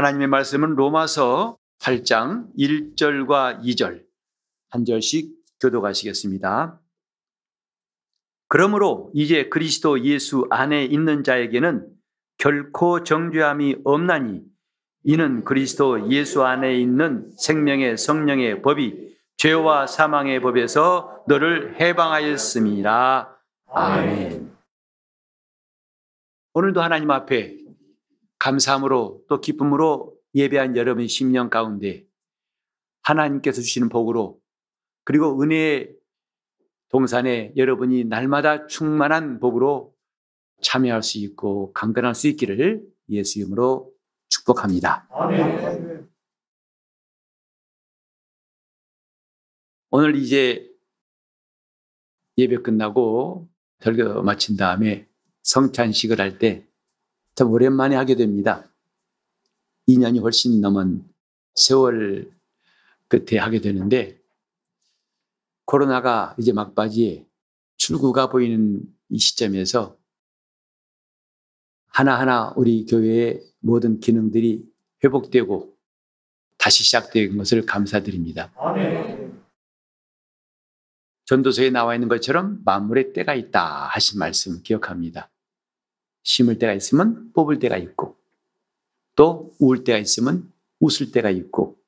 하나님의 말씀은 로마서 8장 1절과 2절 한 절씩 교도가시겠습니다. 그러므로 이제 그리스도 예수 안에 있는 자에게는 결코 정죄함이 없나니 이는 그리스도 예수 안에 있는 생명의 성령의 법이 죄와 사망의 법에서 너를 해방하였습니다. 아멘. 오늘도 하나님 앞에 감사함으로 또 기쁨으로 예배한 여러분의 심령 가운데 하나님께서 주시는 복으로 그리고 은혜의 동산에 여러분이 날마다 충만한 복으로 참여할 수 있고 강건할 수 있기를 예수 이름으로 축복합니다. 아멘. 오늘 이제 예배 끝나고 설교 마친 다음에 성찬식을 할 때 참 오랜만에 하게 됩니다. 2년이 훨씬 넘은 세월 끝에 하게 되는데 코로나가 이제 막바지에 출구가 보이는 이 시점에서 하나하나 우리 교회의 모든 기능들이 회복되고 다시 시작된 것을 감사드립니다. 아멘. 전도서에 나와 있는 것처럼 만물의 때가 있다 하신 말씀 기억합니다. 심을 때가 있으면 뽑을 때가 있고 또 울 때가 있으면 웃을 때가 있고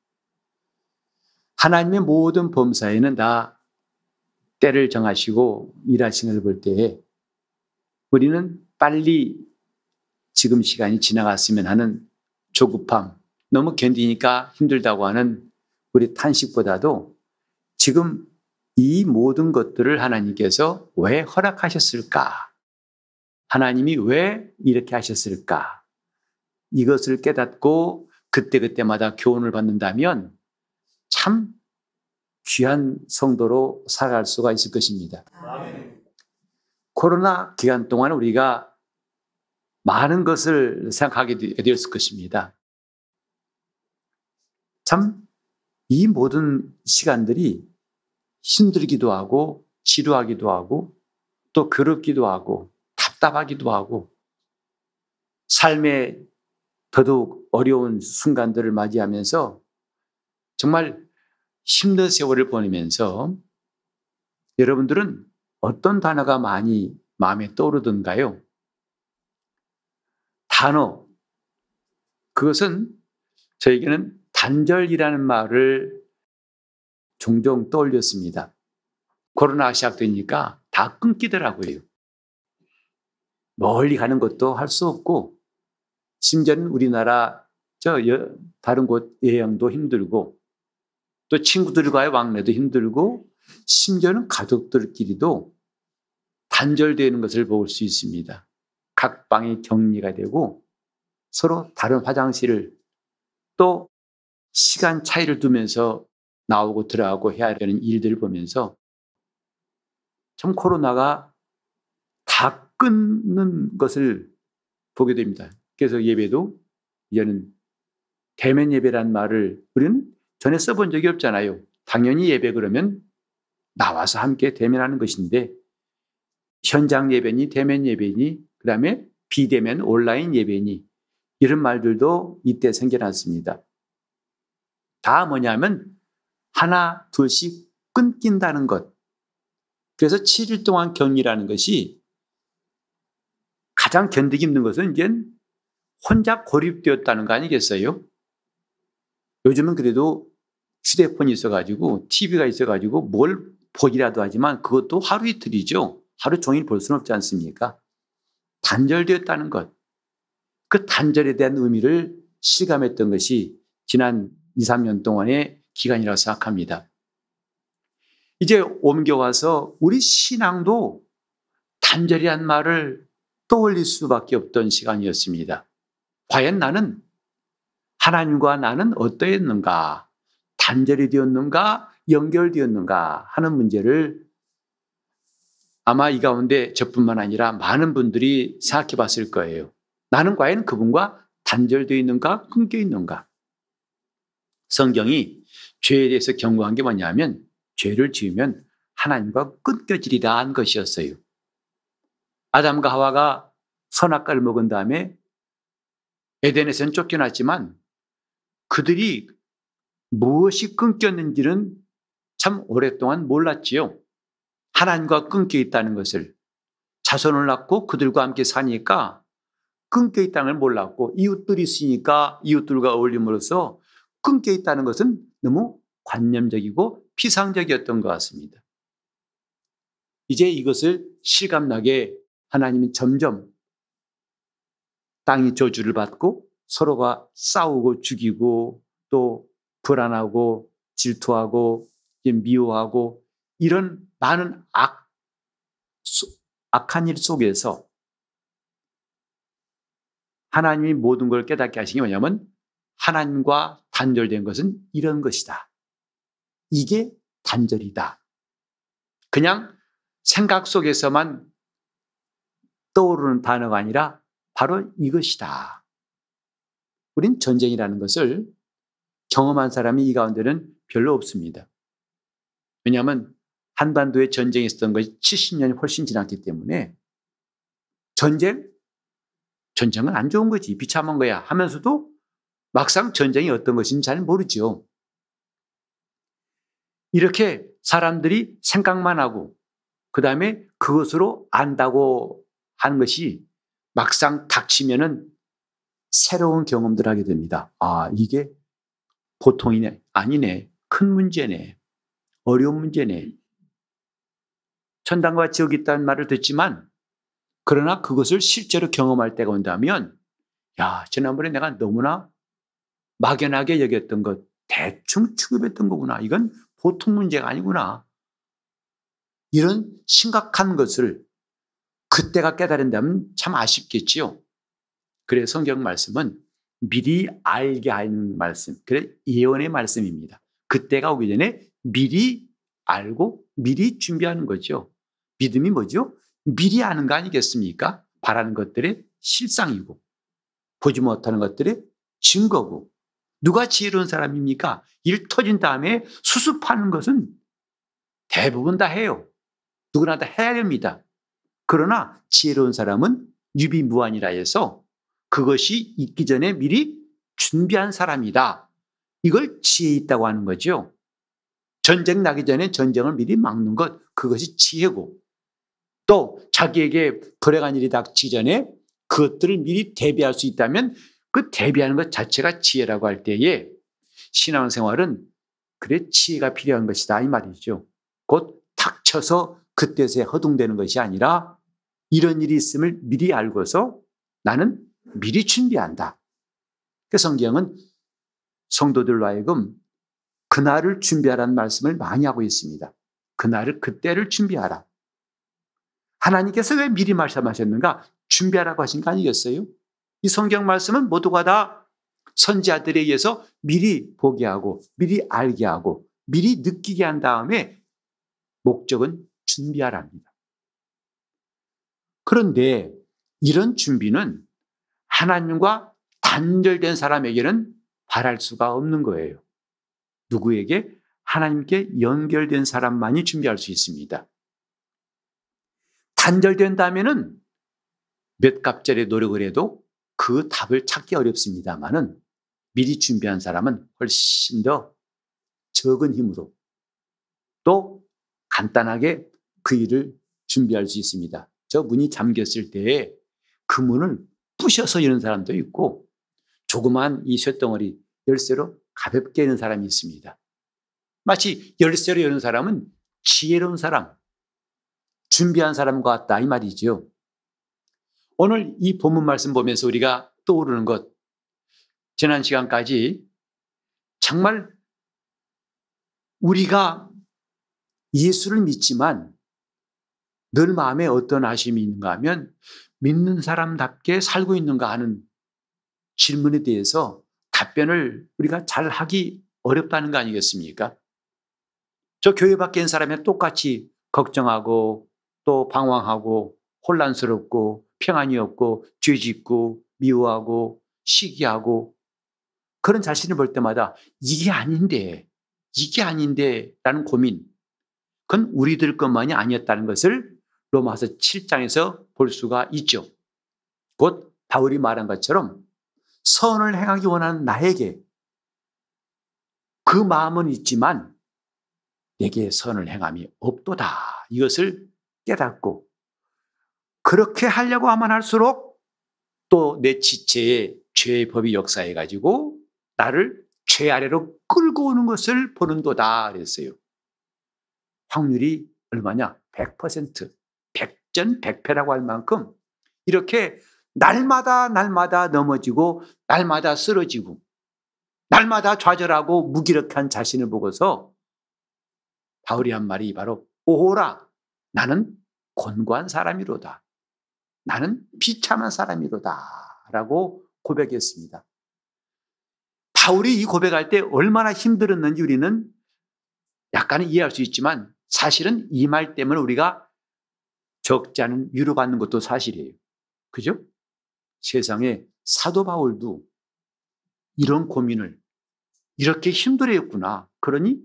하나님의 모든 범사에는 다 때를 정하시고 일하시는 걸볼 때에 우리는 빨리 지금 시간이 지나갔으면 하는 조급함, 너무 견디니까 힘들다고 하는 우리 탄식보다도 지금 이 모든 것들을 하나님께서 왜 허락하셨을까? 하나님이 왜 이렇게 하셨을까? 이것을 깨닫고 그때그때마다 교훈을 받는다면 참 귀한 성도로 살아갈 수가 있을 것입니다. 코로나 기간 동안 우리가 많은 것을 생각하게 되었을 것입니다. 참, 이 모든 시간들이 힘들기도 하고, 지루하기도 하고, 또 그렇기도 하고, 답답하기도 하고, 삶의 더더욱 어려운 순간들을 맞이하면서 정말 힘든 세월을 보내면서 여러분들은 어떤 단어가 많이 마음에 떠오르던가요? 단어. 그것은 저에게는 단절이라는 말을 종종 떠올렸습니다. 코로나 시작되니까 다 끊기더라고요. 멀리 가는 것도 할 수 없고, 심지어는 우리나라 저 다른 곳 여행도 힘들고, 또 친구들과의 왕래도 힘들고 심지어는 가족들끼리도 단절되는 것을 볼 수 있습니다. 각 방이 격리가 되고 서로 다른 화장실을 또 시간 차이를 두면서 나오고 들어가고 해야 되는 일들을 보면서 참 코로나가 다 끊는 것을 보게 됩니다. 그래서 예배도 이제는 대면 예배란 말을 우리는 전에 써본 적이 없잖아요. 당연히 예배 그러면 나와서 함께 대면하는 것인데 현장 예배니 대면 예배니 그 다음에 비대면 온라인 예배니 이런 말들도 이때 생겨났습니다. 다 뭐냐면 하나 둘씩 끊긴다는 것. 그래서 7일 동안 격리라는 것이 가장 견디기 힘든 것은 이제 혼자 고립되었다는 거 아니겠어요? 요즘은 그래도 휴대폰이 있어가지고 TV가 있어가지고 뭘 보기라도 하지만 그것도 하루 이틀이죠. 하루 종일 볼 수는 없지 않습니까? 단절되었다는 것. 그 단절에 대한 의미를 실감했던 것이 지난 2, 3년 동안의 기간이라고 생각합니다. 이제 옮겨와서 우리 신앙도 단절이란 말을 떠올릴 수밖에 없던 시간이었습니다. 과연 나는 하나님과 나는 어떠했는가? 단절이 되었는가? 연결되었는가? 하는 문제를 아마 이 가운데 저뿐만 아니라 많은 분들이 생각해 봤을 거예요. 나는 과연 그분과 단절되어 있는가? 끊겨 있는가? 성경이 죄에 대해서 경고한 게 뭐냐면 죄를 지으면 하나님과 끊겨지리라 한 것이었어요. 아담과 하와가 선악과를 먹은 다음에 에덴에서는 쫓겨났지만 그들이 무엇이 끊겼는지는 참 오랫동안 몰랐지요. 하나님과 끊겨 있다는 것을 자손을 낳고 그들과 함께 사니까 끊겨 있다는 걸 몰랐고 이웃들이 있으니까 이웃들과 어울림으로써 끊겨 있다는 것은 너무 관념적이고 피상적이었던 것 같습니다. 이제 이것을 실감나게 하나님은 점점 땅이 저주를 받고 서로가 싸우고 죽이고 또 불안하고 질투하고 미워하고 이런 많은 악, 악한 일 속에서 하나님이 모든 걸 깨닫게 하신 게 뭐냐면 하나님과 단절된 것은 이런 것이다. 이게 단절이다. 그냥 생각 속에서만 떠오르는 단어가 아니라 바로 이것이다. 우린 전쟁이라는 것을 경험한 사람이 이 가운데는 별로 없습니다. 왜냐하면 한반도에 전쟁이 있었던 것이 70년이 훨씬 지났기 때문에 전쟁? 전쟁은 안 좋은 거지. 비참한 거야. 하면서도 막상 전쟁이 어떤 것인지 잘 모르죠. 이렇게 사람들이 생각만 하고 그 다음에 그것으로 안다고 하는 것이 막상 닥치면은 새로운 경험들 하게 됩니다. 아, 이게 보통이네. 아니네. 큰 문제네. 어려운 문제네. 천당과 지옥이 있다는 말을 듣지만 그러나 그것을 실제로 경험할 때가 온다면 야, 지난번에 내가 너무나 막연하게 여겼던 것, 대충 취급했던 거구나. 이건 보통 문제가 아니구나. 이런 심각한 것을 그때가 깨달은다면 참 아쉽겠지요. 그래 성경 말씀은 미리 알게 하는 말씀, 그래 예언의 말씀입니다. 그때가 오기 전에 미리 알고 미리 준비하는 거죠. 믿음이 뭐죠? 미리 아는 거 아니겠습니까? 바라는 것들의 실상이고 보지 못하는 것들의 증거고 누가 지혜로운 사람입니까? 일 터진 다음에 수습하는 것은 대부분 다 해요. 누구나 다 해야 됩니다. 그러나 지혜로운 사람은 유비무환이라 해서 그것이 있기 전에 미리 준비한 사람이다. 이걸 지혜 있다고 하는 거죠. 전쟁 나기 전에 전쟁을 미리 막는 것, 그것이 지혜고 또 자기에게 불행한 일이 닥치기 전에 그것들을 미리 대비할 수 있다면 그 대비하는 것 자체가 지혜라고 할 때에 신앙생활은 그래 지혜가 필요한 것이다 이 말이죠. 곧 닥쳐서 그때서야 허둥대는 것이 아니라 이런 일이 있음을 미리 알고서 나는 미리 준비한다. 그 성경은 성도들로 하여금 그날을 준비하라는 말씀을 많이 하고 있습니다. 그날을 그때를 준비하라. 하나님께서 왜 미리 말씀하셨는가? 준비하라고 하신 거 아니겠어요? 이 성경 말씀은 모두가 다 선지자들에 의해서 미리 보게 하고, 미리 알게 하고, 미리 느끼게 한 다음에 목적은 준비하랍니다. 그런데 이런 준비는 하나님과 단절된 사람에게는 바랄 수가 없는 거예요. 누구에게? 하나님께 연결된 사람만이 준비할 수 있습니다. 단절된다면은 몇 갑절의 노력을 해도 그 답을 찾기 어렵습니다만은 미리 준비한 사람은 훨씬 더 적은 힘으로 또 간단하게 그 일을 준비할 수 있습니다. 저 문이 잠겼을 때에 그 문을 부셔서 여는 사람도 있고 조그만 이 쇳덩어리 열쇠로 가볍게 여는 사람이 있습니다. 마치 열쇠로 여는 사람은 지혜로운 사람, 준비한 사람 같다 이 말이죠. 오늘 이 본문 말씀 보면서 우리가 떠오르는 것 지난 시간까지 정말 우리가 예수를 믿지만 늘 마음에 어떤 아심이 있는가 하면 믿는 사람답게 살고 있는가 하는 질문에 대해서 답변을 우리가 잘 하기 어렵다는 거 아니겠습니까? 저 교회 밖에 있는 사람이 똑같이 걱정하고 또 방황하고 혼란스럽고 평안이 없고 죄 짓고 미워하고 시기하고 그런 자신을 볼 때마다 이게 아닌데 이게 아닌데 라는 고민 그건 우리들 것만이 아니었다는 것을 로마서 7장에서 볼 수가 있죠. 곧 바울이 말한 것처럼 선을 행하기 원하는 나에게 그 마음은 있지만 내게 선을 행함이 없도다. 이것을 깨닫고 그렇게 하려고 하면 할수록 또 내 지체의 죄의 법이 역사해 가지고 나를 죄 아래로 끌고 오는 것을 보는도다 그랬어요. 확률이 얼마냐? 100%. 100전 100패라고 할 만큼 이렇게 날마다 날마다 넘어지고 날마다 쓰러지고 날마다 좌절하고 무기력한 자신을 보고서 바울이 한 말이 바로 오호라 나는 곤고한 사람이로다. 나는 비참한 사람이로다. 라고 고백했습니다. 바울이 이 고백할 때 얼마나 힘들었는지 우리는 약간은 이해할 수 있지만 사실은 이 말 때문에 우리가 않은 위로받는 것도 사실이에요. 그죠? 세상에 사도 바울도 이런 고민을 이렇게 힘들어 했구나. 그러니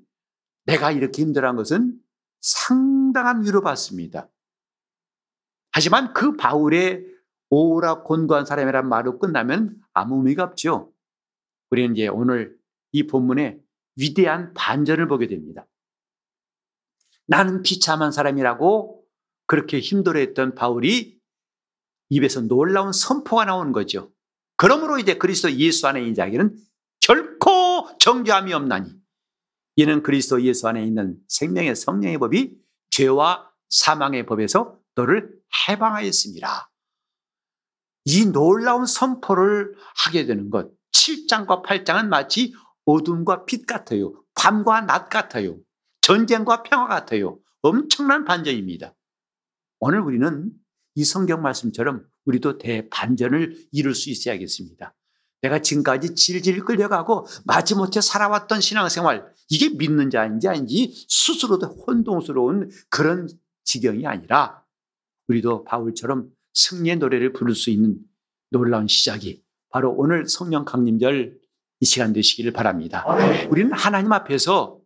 내가 이렇게 힘들어한 것은 상당한 위로받습니다. 하지만 그 바울의 오라 곤고한 사람이란 말로 끝나면 아무 의미가 없죠. 우리는 이제 오늘 이 본문에 위대한 반전을 보게 됩니다. 나는 비참한 사람이라고 그렇게 힘들어했던 바울이 입에서 놀라운 선포가 나오는 거죠. 그러므로 이제 그리스도 예수 안에 있는 자에게는 결코 정죄함이 없나니 이는 그리스도 예수 안에 있는 생명의 성령의 법이 죄와 사망의 법에서 너를 해방하였습니다. 이 놀라운 선포를 하게 되는 것. 7장과 8장은 마치 어둠과 빛 같아요. 밤과 낮 같아요. 전쟁과 평화 같아요. 엄청난 반전입니다. 오늘 우리는 이 성경 말씀처럼 우리도 대반전을 이룰 수 있어야겠습니다. 내가 지금까지 질질 끌려가고 마지못해 살아왔던 신앙생활 이게 믿는 자인지 아닌지 스스로도 혼동스러운 그런 지경이 아니라 우리도 바울처럼 승리의 노래를 부를 수 있는 놀라운 시작이 바로 오늘 성령 강림절 이 시간 되시기를 바랍니다. 우리는 하나님 앞에서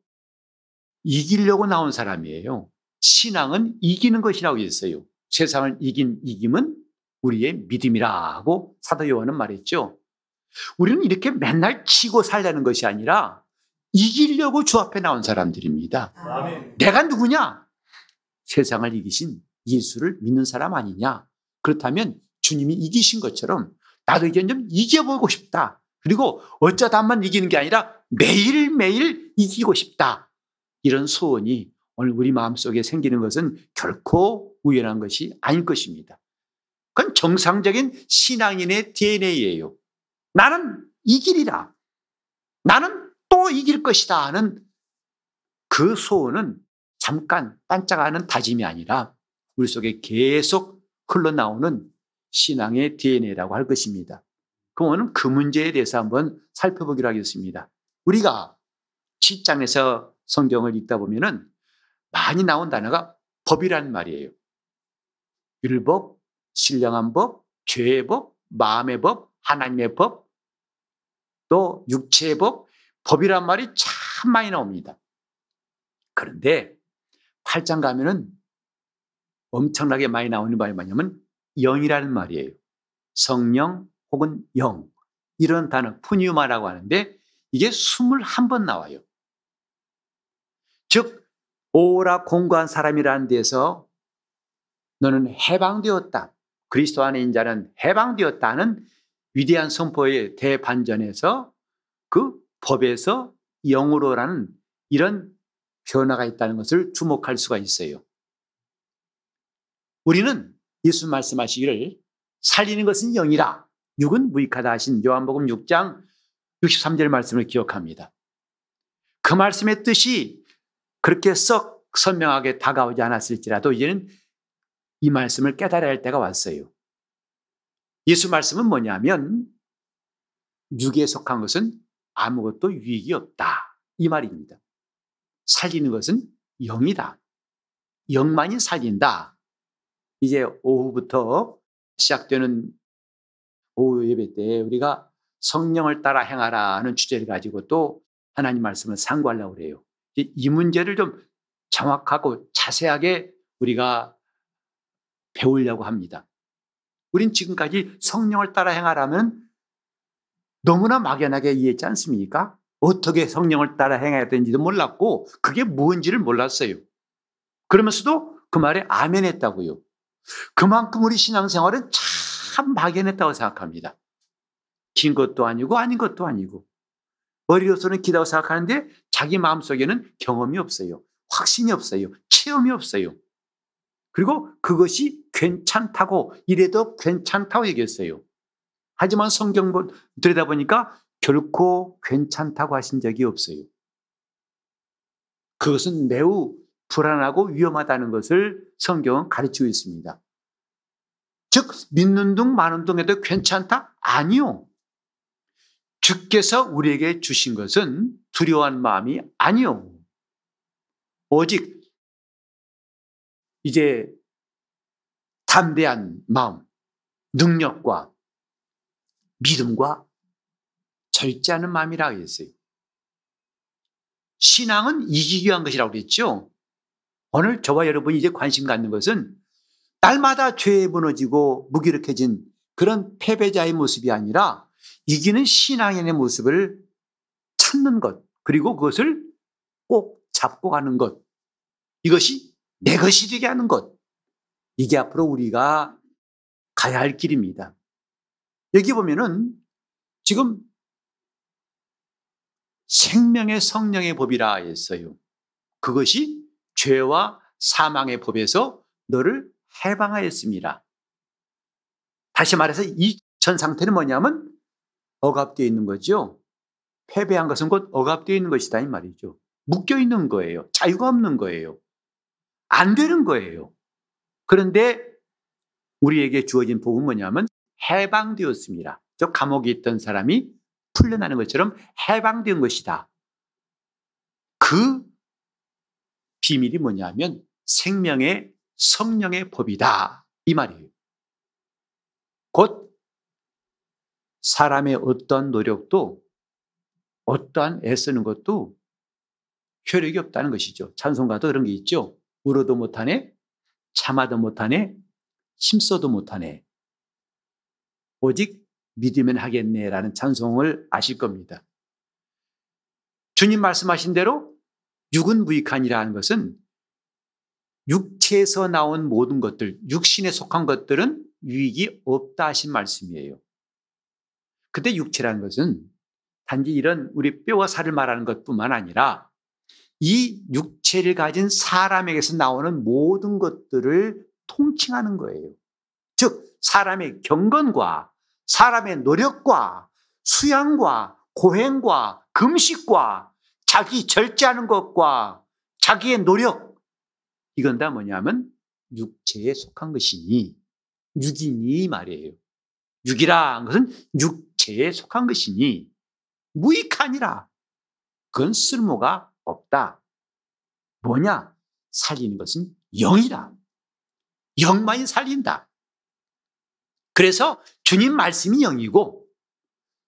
이기려고 나온 사람이에요. 신앙은 이기는 것이라고 했어요. 세상을 이긴 이김은 우리의 믿음이라고 사도 요한은 말했죠. 우리는 이렇게 맨날 치고 살려는 것이 아니라 이기려고 주 앞에 나온 사람들입니다. 아멘. 내가 누구냐? 세상을 이기신 예수를 믿는 사람 아니냐? 그렇다면 주님이 이기신 것처럼 나도 이제 좀 이겨보고 싶다. 그리고 어쩌다만 이기는 게 아니라 매일매일 이기고 싶다. 이런 소원이 오늘 우리 마음속에 생기는 것은 결코 우연한 것이 아닐 것입니다. 그건 정상적인 신앙인의 DNA예요. 나는 이 길이라. 나는 또 이길 것이다 하는 그 소원은 잠깐 반짝하는 다짐이 아니라 우리 속에 계속 흘러나오는 신앙의 DNA라고 할 것입니다. 그럼 오늘 그 문제에 대해서 한번 살펴보기로 하겠습니다. 우리가 7장에서 성경을 읽다 보면은 많이 나온 단어가 법이라는 말이에요. 율법, 신령한 법, 죄의 법, 마음의 법, 하나님의 법, 또 육체의 법, 법이란 말이 참 많이 나옵니다. 그런데 8장 가면은 엄청나게 많이 나오는 말이 뭐냐면 영이라는 말이에요. 성령 혹은 영. 이런 단어, 푸니우마라고 하는데 이게 21번 나와요. 즉, 오라 공고한 사람이라는 데서 너는 해방되었다. 그리스도 안에 있는 자는 해방되었다는 위대한 선포의 대반전에서 그 법에서 영으로라는 이런 변화가 있다는 것을 주목할 수가 있어요. 우리는 예수 말씀하시기를 살리는 것은 영이라 육은 무익하다 하신 요한복음 6장 63절 말씀을 기억합니다. 그 말씀의 뜻이 그렇게 썩 선명하게 다가오지 않았을지라도 이제는 이 말씀을 깨달아야 할 때가 왔어요. 예수 말씀은 뭐냐면 육에 속한 것은 아무것도 유익이 없다. 이 말입니다. 살리는 것은 영이다. 영만이 살린다. 이제 오후부터 시작되는 오후 예배 때 우리가 성령을 따라 행하라는 주제를 가지고 또 하나님 말씀을 상고하려고 그래요. 이 문제를 좀 정확하고 자세하게 우리가 배우려고 합니다. 우린 지금까지 성령을 따라 행하라면 너무나 막연하게 이해했지 않습니까? 어떻게 성령을 따라 행해야 되는지도 몰랐고 그게 뭔지를 몰랐어요. 그러면서도 그 말에 아멘했다고요. 그만큼 우리 신앙생활은 참 막연했다고 생각합니다. 긴 것도 아니고 아닌 것도 아니고 머리로서는 기다고 생각하는데 자기 마음속에는 경험이 없어요. 확신이 없어요. 체험이 없어요. 그리고 그것이 괜찮다고 이래도 괜찮다고 얘기했어요. 하지만 성경 들여다보니까 결코 괜찮다고 하신 적이 없어요. 그것은 매우 불안하고 위험하다는 것을 성경은 가르치고 있습니다. 즉, 믿는 둥 마는 둥에도 괜찮다? 아니요. 주께서 우리에게 주신 것은 두려워한 마음이 아니요. 오직 이제 담대한 마음, 능력과 믿음과 절제하는 마음이라고 했어요. 신앙은 이기기 위한 것이라고 그랬죠. 오늘 저와 여러분이 이제 관심 갖는 것은 날마다 죄에 무너지고 무기력해진 그런 패배자의 모습이 아니라 이기는 신앙인의 모습을 찾는 것, 그리고 그것을 꼭 잡고 가는 것. 이것이 내 것이 되게 하는 것. 이게 앞으로 우리가 가야 할 길입니다. 여기 보면은 지금 생명의 성령의 법이라 했어요. 그것이 죄와 사망의 법에서 너를 해방하였습니다. 다시 말해서 이 전 상태는 뭐냐면 억압되어 있는 거죠. 패배한 것은 곧 억압되어 있는 것이다 이 말이죠. 묶여 있는 거예요. 자유가 없는 거예요. 안 되는 거예요. 그런데 우리에게 주어진 복은 뭐냐면 해방되었습니다. 저 감옥에 있던 사람이 풀려나는 것처럼 해방된 것이다. 그 비밀이 뭐냐면 생명의 성령의 법이다. 이 말이에요. 곧 사람의 어떠한 노력도 어떠한 애쓰는 것도 효력이 없다는 것이죠. 찬송가도 그런 게 있죠. 울어도 못하네, 참아도 못하네, 힘써도 못하네. 오직 믿으면 하겠네라는 찬송을 아실 겁니다. 주님 말씀하신 대로 육은 무익하니라는 것은 육체에서 나온 모든 것들, 육신에 속한 것들은 유익이 없다 하신 말씀이에요. 근데 육체라는 것은 단지 이런 우리 뼈와 살을 말하는 것뿐만 아니라 이 육체를 가진 사람에게서 나오는 모든 것들을 통칭하는 거예요. 즉, 사람의 경건과 사람의 노력과 수양과 고행과 금식과 자기 절제하는 것과 자기의 노력 이건 다 뭐냐면 육체에 속한 것이니 육이니 말이에요. 육이라 것은 육체에 속한 것이니 무익하니라. 그건 쓸모가 없다. 뭐냐? 살리는 것은 영이다. 영만이 살린다. 그래서 주님 말씀이 영이고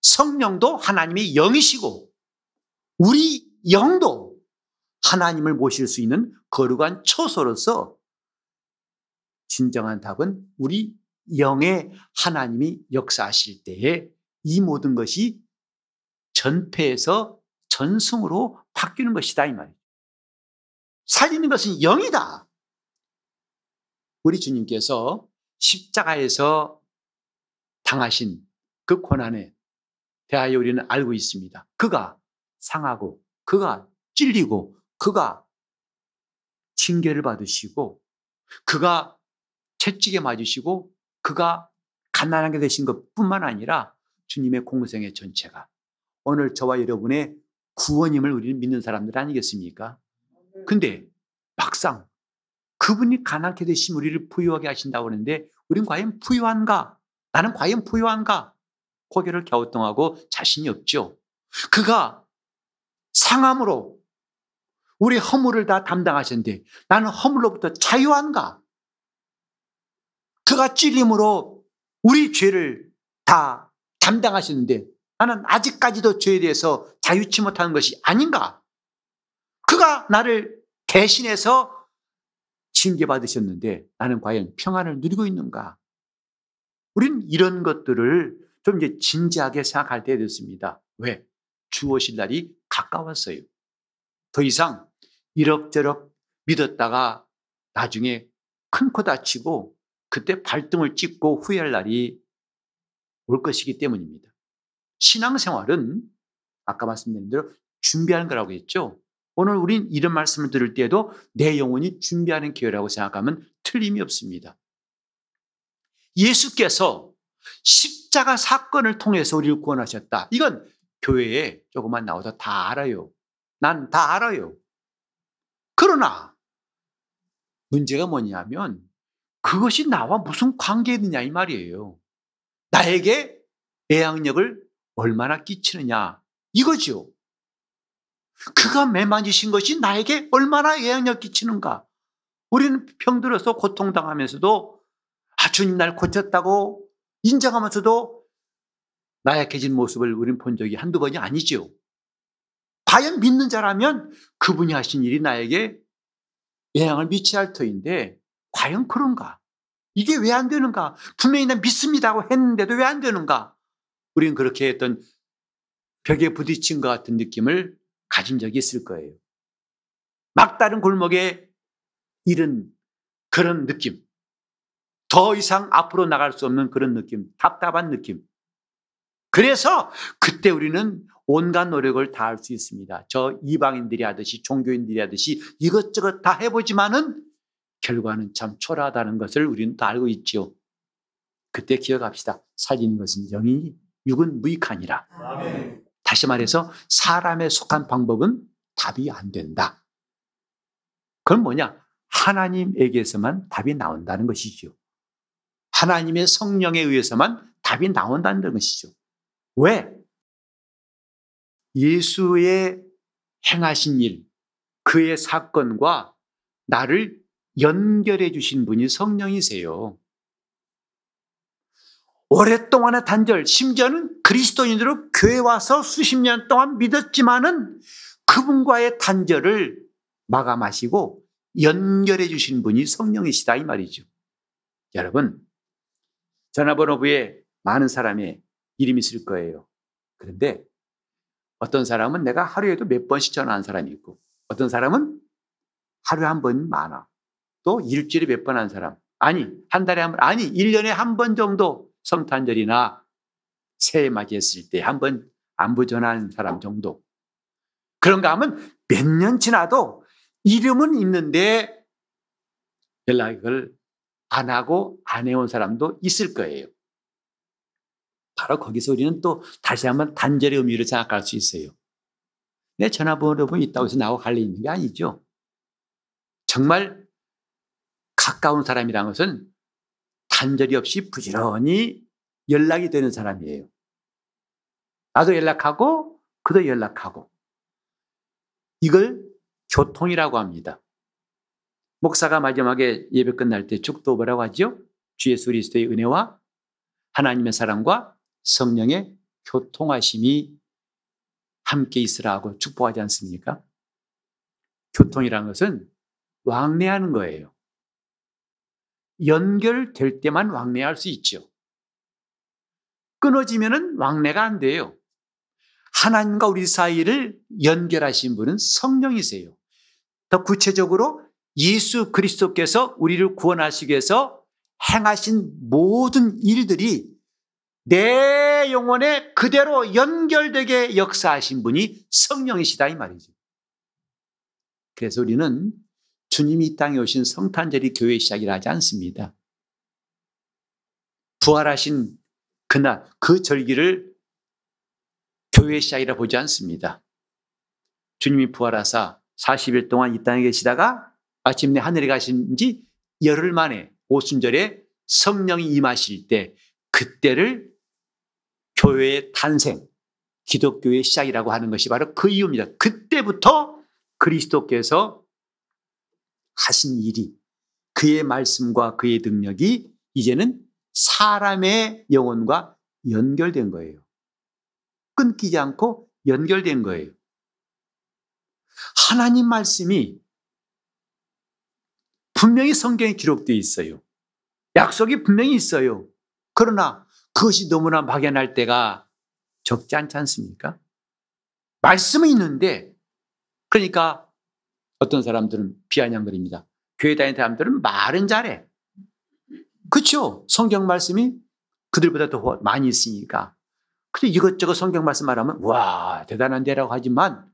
성령도 하나님의 영이시고 우리 영도 하나님을 모실 수 있는 거룩한 처소로서 진정한 답은 우리 영의 하나님이 역사하실 때에 이 모든 것이 전폐에서 전승으로 바뀌는 것이다 이 말이에요. 살리는 것은 영이다. 우리 주님께서 십자가에서 당하신 그 고난에 대하여 우리는 알고 있습니다. 그가 상하고 그가 찔리고 그가 징계를 받으시고 그가 채찍에 맞으시고 그가 가난하게 되신 것뿐만 아니라 주님의 공생의 전체가 오늘 저와 여러분의 구원임을 우리는 믿는 사람들 아니겠습니까? 근데 막상 그분이 가난하게 되신 우리를 부유하게 하신다고 하는데 우리는 과연 부유한가? 나는 과연 부유한가? 고개를 갸우뚱하고 자신이 없죠. 그가 상함으로 우리 허물을 다 담당하셨는데 나는 허물로부터 자유한가? 그가 찔림으로 우리 죄를 다 담당하셨는데 나는 아직까지도 죄에 대해서 자유치 못하는 것이 아닌가? 그가 나를 대신해서 징계받으셨는데 나는 과연 평안을 누리고 있는가? 우리는 이런 것들을 좀 이제 진지하게 생각할 때 됐습니다. 왜? 주 오실 날이 가까웠어요. 더 이상 이럭저럭 믿었다가 나중에 큰 코 다치고 그때 발등을 찍고 후회할 날이 올 것이기 때문입니다. 신앙생활은 아까 말씀드린 대로 준비하는 거라고 했죠. 오늘 우린 이런 말씀을 들을 때에도 내 영혼이 준비하는 기회라고 생각하면 틀림이 없습니다. 예수께서 십자가 사건을 통해서 우리를 구원하셨다. 이건 교회에 조금만 나와도 다 알아요. 난 다 알아요. 그러나 문제가 뭐냐면 그것이 나와 무슨 관계 있느냐 이 말이에요. 나에게 애양력을 얼마나 끼치느냐 이거죠. 그가 매만지신 것이 나에게 얼마나 애양력 끼치는가. 우리는 병들어서 고통당하면서도 아 주님 날 고쳤다고 인정하면서도 나약해진 모습을 우리는 본 적이 한두 번이 아니죠. 과연 믿는 자라면 그분이 하신 일이 나에게 영향을 미쳐야 할 터인데 과연 그런가? 이게 왜 안 되는가? 분명히 난 믿습니다고 했는데도 왜 안 되는가? 우리는 그렇게 했던 벽에 부딪힌 것 같은 느낌을 가진 적이 있을 거예요. 막다른 골목에 이른 그런 느낌. 더 이상 앞으로 나갈 수 없는 그런 느낌. 답답한 느낌. 그래서 그때 우리는 온갖 노력을 다 할 수 있습니다. 저 이방인들이 하듯이 종교인들이 하듯이 이것저것 다 해보지만은 결과는 참 초라하다는 것을 우리는 다 알고 있죠. 그때 기억합시다. 살리는 것은 영이 육은 무익하니라. 아멘. 다시 말해서 사람에 속한 방법은 답이 안 된다. 그건 뭐냐? 하나님에게서만 답이 나온다는 것이죠. 하나님의 성령에 의해서만 답이 나온다는 것이죠. 왜? 예수의 행하신 일, 그의 사건과 나를 연결해 주신 분이 성령이세요. 오랫동안의 단절, 심지어는 그리스도인으로 교회 와서 수십 년 동안 믿었지만은 그분과의 단절을 마감하시고 연결해 주신 분이 성령이시다 이 말이죠. 여러분, 전화번호부에 많은 사람의 이름이 있을 거예요. 그런데 어떤 사람은 내가 하루에도 몇 번씩 전화한 사람이 있고 어떤 사람은 하루에 한 번 많아. 또 일주일에 몇 번 한 사람. 아니, 한 달에 한 번, 아니, 1년에 한 번 정도 성탄절이나 새해 맞이했을 때 한 번 안부 전하는 사람 정도. 그런가 하면 몇 년 지나도 이름은 있는데 연락을 안 하고 안 해온 사람도 있을 거예요. 바로 거기서 우리는 또 다시 한번 단절의 의미를 생각할 수 있어요. 내 전화번호가 있다고 해서 나하고 관련 있는 게 아니죠. 정말 가까운 사람이라는 것은 단절이 없이 부지런히 연락이 되는 사람이에요. 나도 연락하고 그도 연락하고 이걸 교통이라고 합니다. 목사가 마지막에 예배 끝날 때 축도 뭐라고 하죠? 주 예수 그리스도의 은혜와 하나님의 사랑과 성령의 교통하심이 함께 있으라고 축복하지 않습니까? 교통이라는 것은 왕래하는 거예요. 연결될 때만 왕래할 수 있죠. 끊어지면은 왕래가 안 돼요. 하나님과 우리 사이를 연결하신 분은 성령이세요. 더 구체적으로 예수 그리스도께서 우리를 구원하시기 위해서 행하신 모든 일들이 내 영혼에 그대로 연결되게 역사하신 분이 성령이시다 이 말이죠. 그래서 우리는 주님이 이 땅에 오신 성탄절이 교회 시작이라 하지 않습니다. 부활하신 그날 그 절기를 교회 시작이라 보지 않습니다. 주님이 부활하사 40일 동안 이 땅에 계시다가 아침내 하늘에 가신 지 열흘 만에 오순절에 성령이 임하실 때 그때를 교회의 탄생, 기독교의 시작이라고 하는 것이 바로 그 이유입니다. 그때부터 그리스도께서 하신 일이 그의 말씀과 그의 능력이 이제는 사람의 영혼과 연결된 거예요. 끊기지 않고 연결된 거예요. 하나님 말씀이 분명히 성경에 기록되어 있어요. 약속이 분명히 있어요. 그러나 그것이 너무나 막연할 때가 적지 않지 않습니까? 말씀은 있는데 그러니까 어떤 사람들은 비아냥거립니다. 교회 다니는 사람들은 말은 잘해. 그렇죠? 성경 말씀이 그들보다 더 많이 있으니까. 근데 이것저것 성경 말씀 말하면 와 대단한데라고 하지만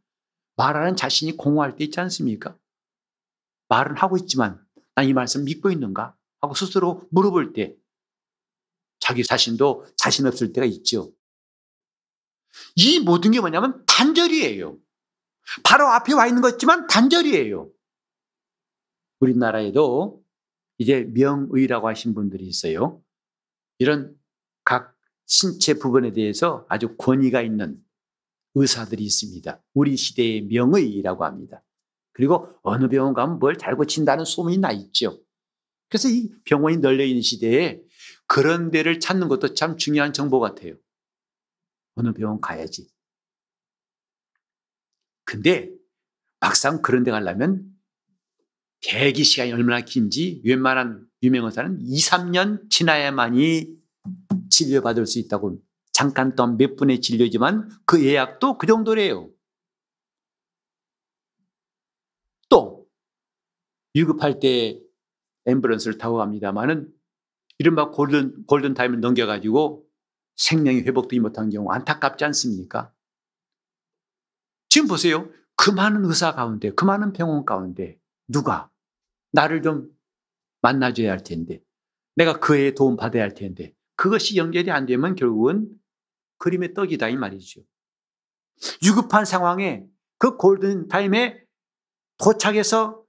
말하는 자신이 공허할 때 있지 않습니까? 말은 하고 있지만 난 이 말씀 믿고 있는가 하고 스스로 물어볼 때 자기 자신도 자신 없을 때가 있죠. 이 모든 게 뭐냐면 단절이에요. 바로 앞에 와 있는 것지만 단절이에요. 우리나라에도 이제 명의라고 하신 분들이 있어요. 이런 각 신체 부분에 대해서 아주 권위가 있는 의사들이 있습니다. 우리 시대의 명의라고 합니다. 그리고 어느 병원 가면 뭘 잘 고친다는 소문이 나 있죠. 그래서 이 병원이 널려 있는 시대에 그런 데를 찾는 것도 참 중요한 정보 같아요. 어느 병원 가야지. 근데 막상 그런 데 가려면 대기 시간이 얼마나 긴지 웬만한 유명의사는 2, 3년 지나야만이 진료받을 수 있다고 잠깐 동안 몇 분의 진료지만 그 예약도 그 정도래요. 또 위급할 때 앰뷸런스를 타고 갑니다만은 이른바 골든, 골든 타임을 넘겨가지고 생명이 회복되지 못한 경우 안타깝지 않습니까? 지금 보세요. 그 많은 의사 가운데, 그 많은 병원 가운데 누가 나를 좀 만나줘야 할 텐데, 내가 그의 도움 받아야 할 텐데, 그것이 연결이 안 되면 결국은 그림의 떡이다 이 말이죠. 유급한 상황에 그 골든 타임에 도착해서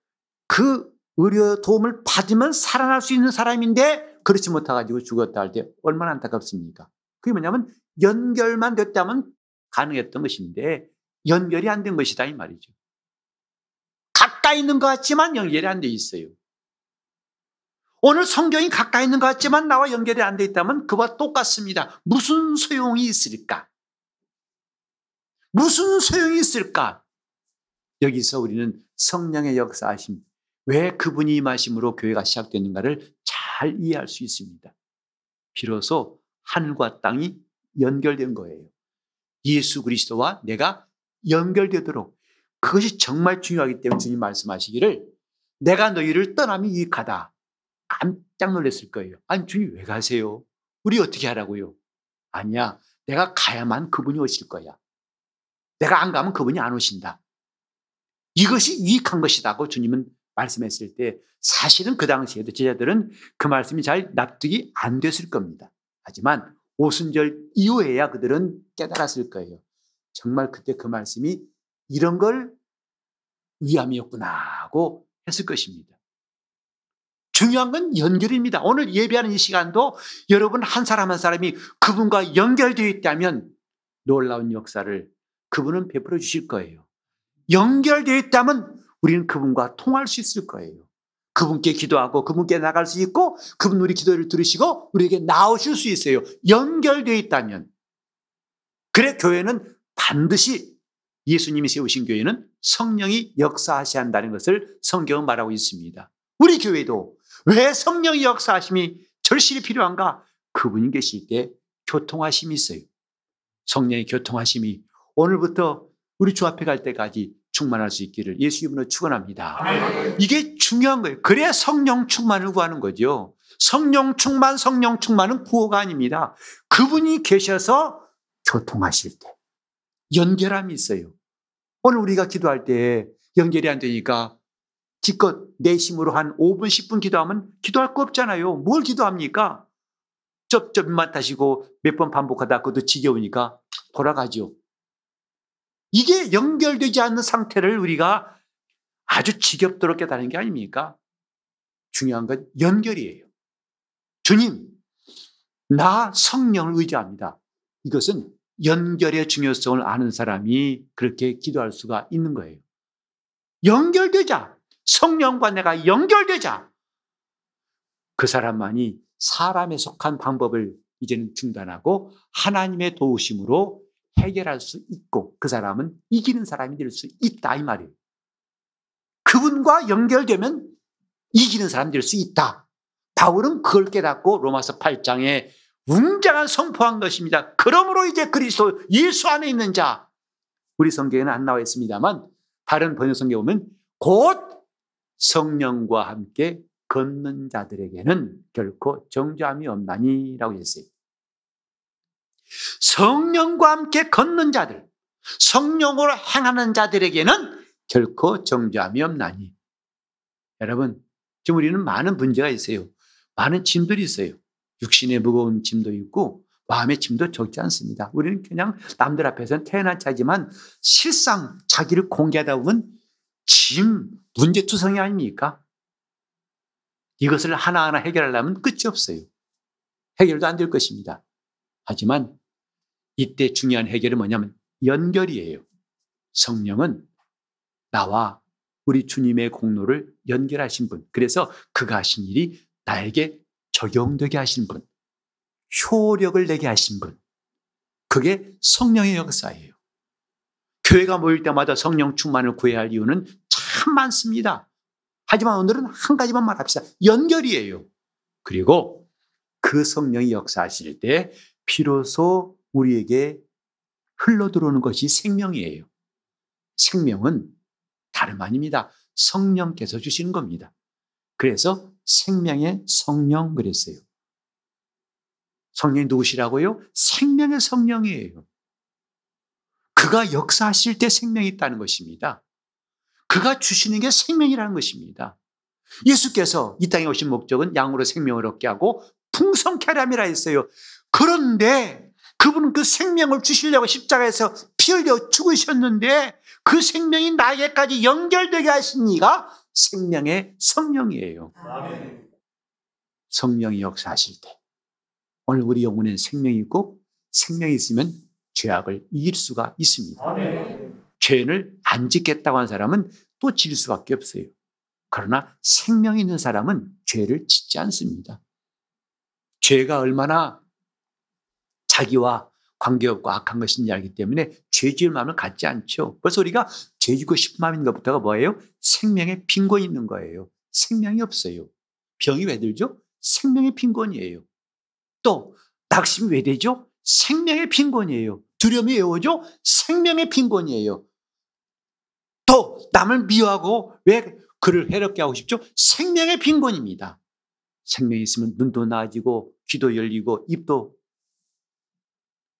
그 의료 도움을 받으면 살아날 수 있는 사람인데 그렇지 못해가지고 죽었다 할 때 얼마나 안타깝습니까? 그게 뭐냐면 연결만 됐다면 가능했던 것인데 연결이 안 된 것이다 이 말이죠. 가까이 있는 것 같지만 연결이 안 돼 있어요. 오늘 성경이 가까이 있는 것 같지만 나와 연결이 안 돼 있다면 그와 똑같습니다. 무슨 소용이 있을까? 무슨 소용이 있을까? 여기서 우리는 성령의 역사하심, 왜 그분이 임하심으로 교회가 시작되는가를 잘 이해할 수 있습니다. 비로소 하늘과 땅이 연결된 거예요. 예수 그리스도와 내가 연결되도록 그것이 정말 중요하기 때문에 주님 말씀하시기를 내가 너희를 떠나면 이익하다. 깜짝 놀랐을 거예요. 아니 주님 왜 가세요? 우리 어떻게 하라고요? 아니야. 내가 가야만 그분이 오실 거야. 내가 안 가면 그분이 안 오신다. 이것이 유익한 것이다고 주님은 말씀했을 때 사실은 그 당시에도 제자들은 그 말씀이 잘 납득이 안 됐을 겁니다. 하지만 오순절 이후에야 그들은 깨달았을 거예요. 정말 그때 그 말씀이 이런 걸 위함이었구나 하고 했을 것입니다. 중요한 건 연결입니다. 오늘 예배하는 이 시간도 여러분 한 사람 한 사람이 그분과 연결되어 있다면 놀라운 역사를 그분은 베풀어 주실 거예요. 연결되어 있다면 우리는 그분과 통할 수 있을 거예요. 그분께 기도하고 그분께 나갈 수 있고 그분 우리 기도를 들으시고 우리에게 나오실 수 있어요. 연결되어 있다면. 그래 교회는 반드시 예수님이 세우신 교회는 성령이 역사하셔야 한다는 것을 성경은 말하고 있습니다. 우리 교회도 왜 성령의 역사하심이 절실히 필요한가? 그분이 계실 때 교통하심이 있어요. 성령의 교통하심이 오늘부터 우리 주 앞에 갈 때까지 충만할 수 있기를 예수 이름으로 축원합니다. 이게 중요한 거예요. 그래야 성령 충만을 구하는 거죠. 성령 충만, 성령 충만은 구호가 아닙니다. 그분이 계셔서 교통하실 때 연결함이 있어요. 오늘 우리가 기도할 때 연결이 안 되니까 기껏 내심으로 한 5분, 10분 기도하면 기도할 거 없잖아요. 뭘 기도합니까? 쩝쩝만 타시고 몇 번 반복하다 그것도 지겨우니까 돌아가죠. 이게 연결되지 않는 상태를 우리가 아주 지겹도록 깨달은 게 아닙니까? 중요한 건 연결이에요. 주님, 나 성령을 의지합니다. 이것은 연결의 중요성을 아는 사람이 그렇게 기도할 수가 있는 거예요. 연결되자. 성령과 내가 연결되자. 그 사람만이 사람에 속한 방법을 이제는 중단하고 하나님의 도우심으로 해결할 수 있고 그 사람은 이기는 사람이 될 수 있다 이 말이에요. 그분과 연결되면 이기는 사람 될수 있다. 바울은 그걸 깨닫고 로마서 8장에 웅장한 선포한 것입니다. 그러므로 이제 그리스도 예수 안에 있는 자 우리 성경에는 안 나와 있습니다만 다른 번역 성경에 보면 곧 성령과 함께 걷는 자들에게는 결코 정죄함이 없나니라고 했어요. 성령과 함께 걷는 자들, 성령으로 행하는 자들에게는 결코 정죄함이 없나니. 여러분, 지금 우리는 많은 문제가 있어요. 많은 짐들이 있어요. 육신의 무거운 짐도 있고 마음의 짐도 적지 않습니다. 우리는 그냥 남들 앞에서는 태어난 자지만 실상 자기를 공개하다 보면 짐, 문제투성이 아닙니까? 이것을 하나하나 해결하려면 끝이 없어요. 해결도 안 될 것입니다. 하지만 이때 중요한 해결은 뭐냐면 연결이에요. 성령은 나와 우리 주님의 공로를 연결하신 분. 그래서 그가 하신 일이 나에게 적용되게 하신 분. 효력을 내게 하신 분. 그게 성령의 역사예요. 교회가 모일 때마다 성령 충만을 구해야 할 이유는 참 많습니다. 하지만 오늘은 한 가지만 말합시다. 연결이에요. 그리고 그 성령이 역사하실 때 비로소 우리에게 흘러 들어오는 것이 생명이에요. 생명은 다름 아닙니다. 성령께서 주시는 겁니다. 그래서 생명의 성령 그랬어요. 성령이 누구시라고요? 생명의 성령이에요. 그가 역사하실 때 생명이 있다는 것입니다. 그가 주시는 게 생명이라는 것입니다. 예수께서 이 땅에 오신 목적은 양으로 생명을 얻게 하고 풍성케 하람이라 했어요. 그런데 그분은 그 생명을 주시려고 십자가에서 피 흘려 죽으셨는데 그 생명이 나에게까지 연결되게 하신 이가 생명의 성령이에요. 성령이 역사하실 때 오늘 우리 영혼에 생명이 있고 생명이 있으면 죄악을 이길 수가 있습니다. 죄를 안 짓겠다고 하는 사람은 또 질 수밖에 없어요. 그러나 생명이 있는 사람은 죄를 짓지 않습니다. 죄가 얼마나 자기와 관계없고 악한 것인지 알기 때문에 죄 지을 마음을 갖지 않죠. 그래서 우리가 죄 짓고 싶은 마음인 것부터가 뭐예요? 생명의 빈곤이 있는 거예요. 생명이 없어요. 병이 왜 들죠? 생명의 빈곤이에요. 또 낙심이 왜 되죠? 생명의 빈곤이에요. 두려움이 왜 오죠? 생명의 빈곤이에요. 또 남을 미워하고 왜 그를 해롭게 하고 싶죠? 생명의 빈곤입니다. 생명이 있으면 눈도 나아지고 귀도 열리고 입도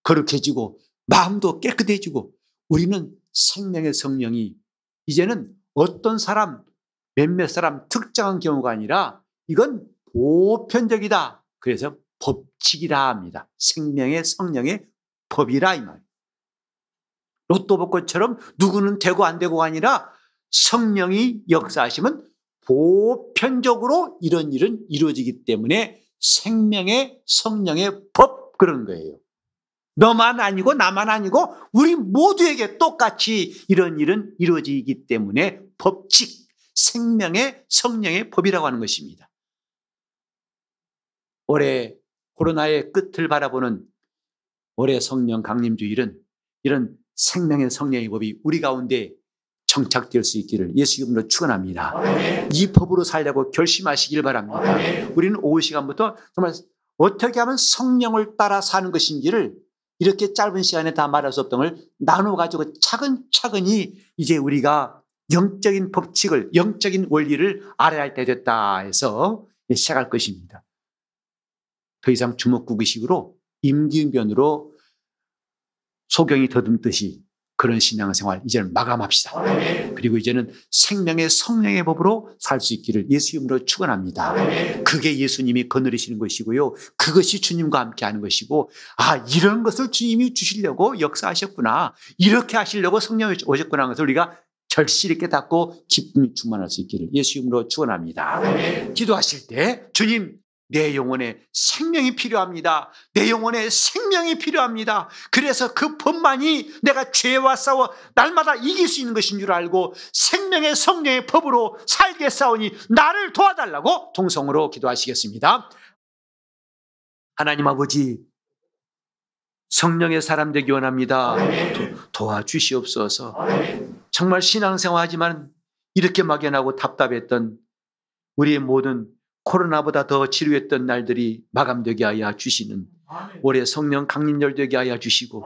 거룩해지고 마음도 깨끗해지고 우리는 생명의 성령이 이제는 어떤 사람, 몇몇 사람 특정한 경우가 아니라 이건 보편적이다. 그래서 법칙이라 합니다. 생명의 성령의 법이라 이 말. 로또 복권처럼 누구는 되고 안 되고가 아니라 성령이 역사하시면 보편적으로 이런 일은 이루어지기 때문에 생명의 성령의 법 그런 거예요. 너만 아니고 나만 아니고 우리 모두에게 똑같이 이런 일은 이루어지기 때문에 법칙, 생명의 성령의 법이라고 하는 것입니다. 올해 코로나의 끝을 바라보는 올해 성령 강림주일은 이런 생명의 성령의 법이 우리 가운데 정착될 수 있기를 예수 이름으로 축원합니다. 이 법으로 살려고 결심하시길 바랍니다. 우리는 오후 시간부터 정말 어떻게 하면 성령을 따라 사는 것인지를 이렇게 짧은 시간에 다 말할 수 없던 걸 나눠가지고 차근차근히 이제 우리가 영적인 법칙을, 영적인 원리를 알아야 할 때 됐다 해서 시작할 것입니다. 더 이상 주먹구기식으로 임기응변으로 소경이 더듬듯이 그런 신앙생활 이제는 마감합시다. 그리고 이제는 생명의 성령의 법으로 살 수 있기를 예수 이름으로 축원합니다. 그게 예수님이 거느리시는 것이고요. 그것이 주님과 함께 하는 것이고 아 이런 것을 주님이 주시려고 역사하셨구나. 이렇게 하시려고 성령이 오셨구나 하는 것을 우리가 절실히 깨닫고 기쁨이 충만할 수 있기를 예수 이름으로 축원합니다. 기도하실 때 주님 내 영혼에 생명이 필요합니다. 내 영혼에 생명이 필요합니다. 그래서 그 법만이 내가 죄와 싸워 날마다 이길 수 있는 것인 줄 알고 생명의 성령의 법으로 살게 싸우니 나를 도와달라고 동성으로 기도하시겠습니다. 하나님 아버지, 성령의 사람 되기 원합니다. 도, 와주시옵소서 정말 신앙생활 하지만 이렇게 막연하고 답답했던 우리의 모든 코로나보다 더 지루했던 날들이 마감되게 하여 주시는 올해 성령 강림절 되게 하여 주시고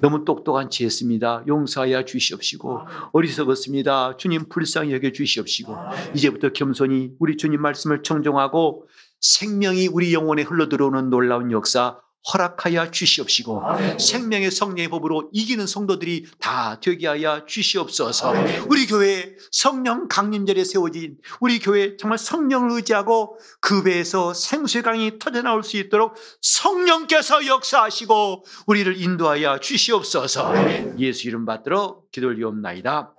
너무 똑똑한 치 했습니다. 용서하여 주시옵시고 어리석었습니다. 주님 불쌍히 여겨 주시옵시고 이제부터 겸손히 우리 주님 말씀을 청종하고 생명이 우리 영혼에 흘러 들어오는 놀라운 역사 허락하여 주시옵시고 생명의 성령의 법으로 이기는 성도들이 다 되게 하여 주시옵소서. 우리 교회 성령 강림절에 세워진 우리 교회 정말 성령을 의지하고 그 배에서 생수의 강이 터져 나올 수 있도록 성령께서 역사하시고 우리를 인도하여 주시옵소서. 예수 이름 받들어 기도를 이옵나이다.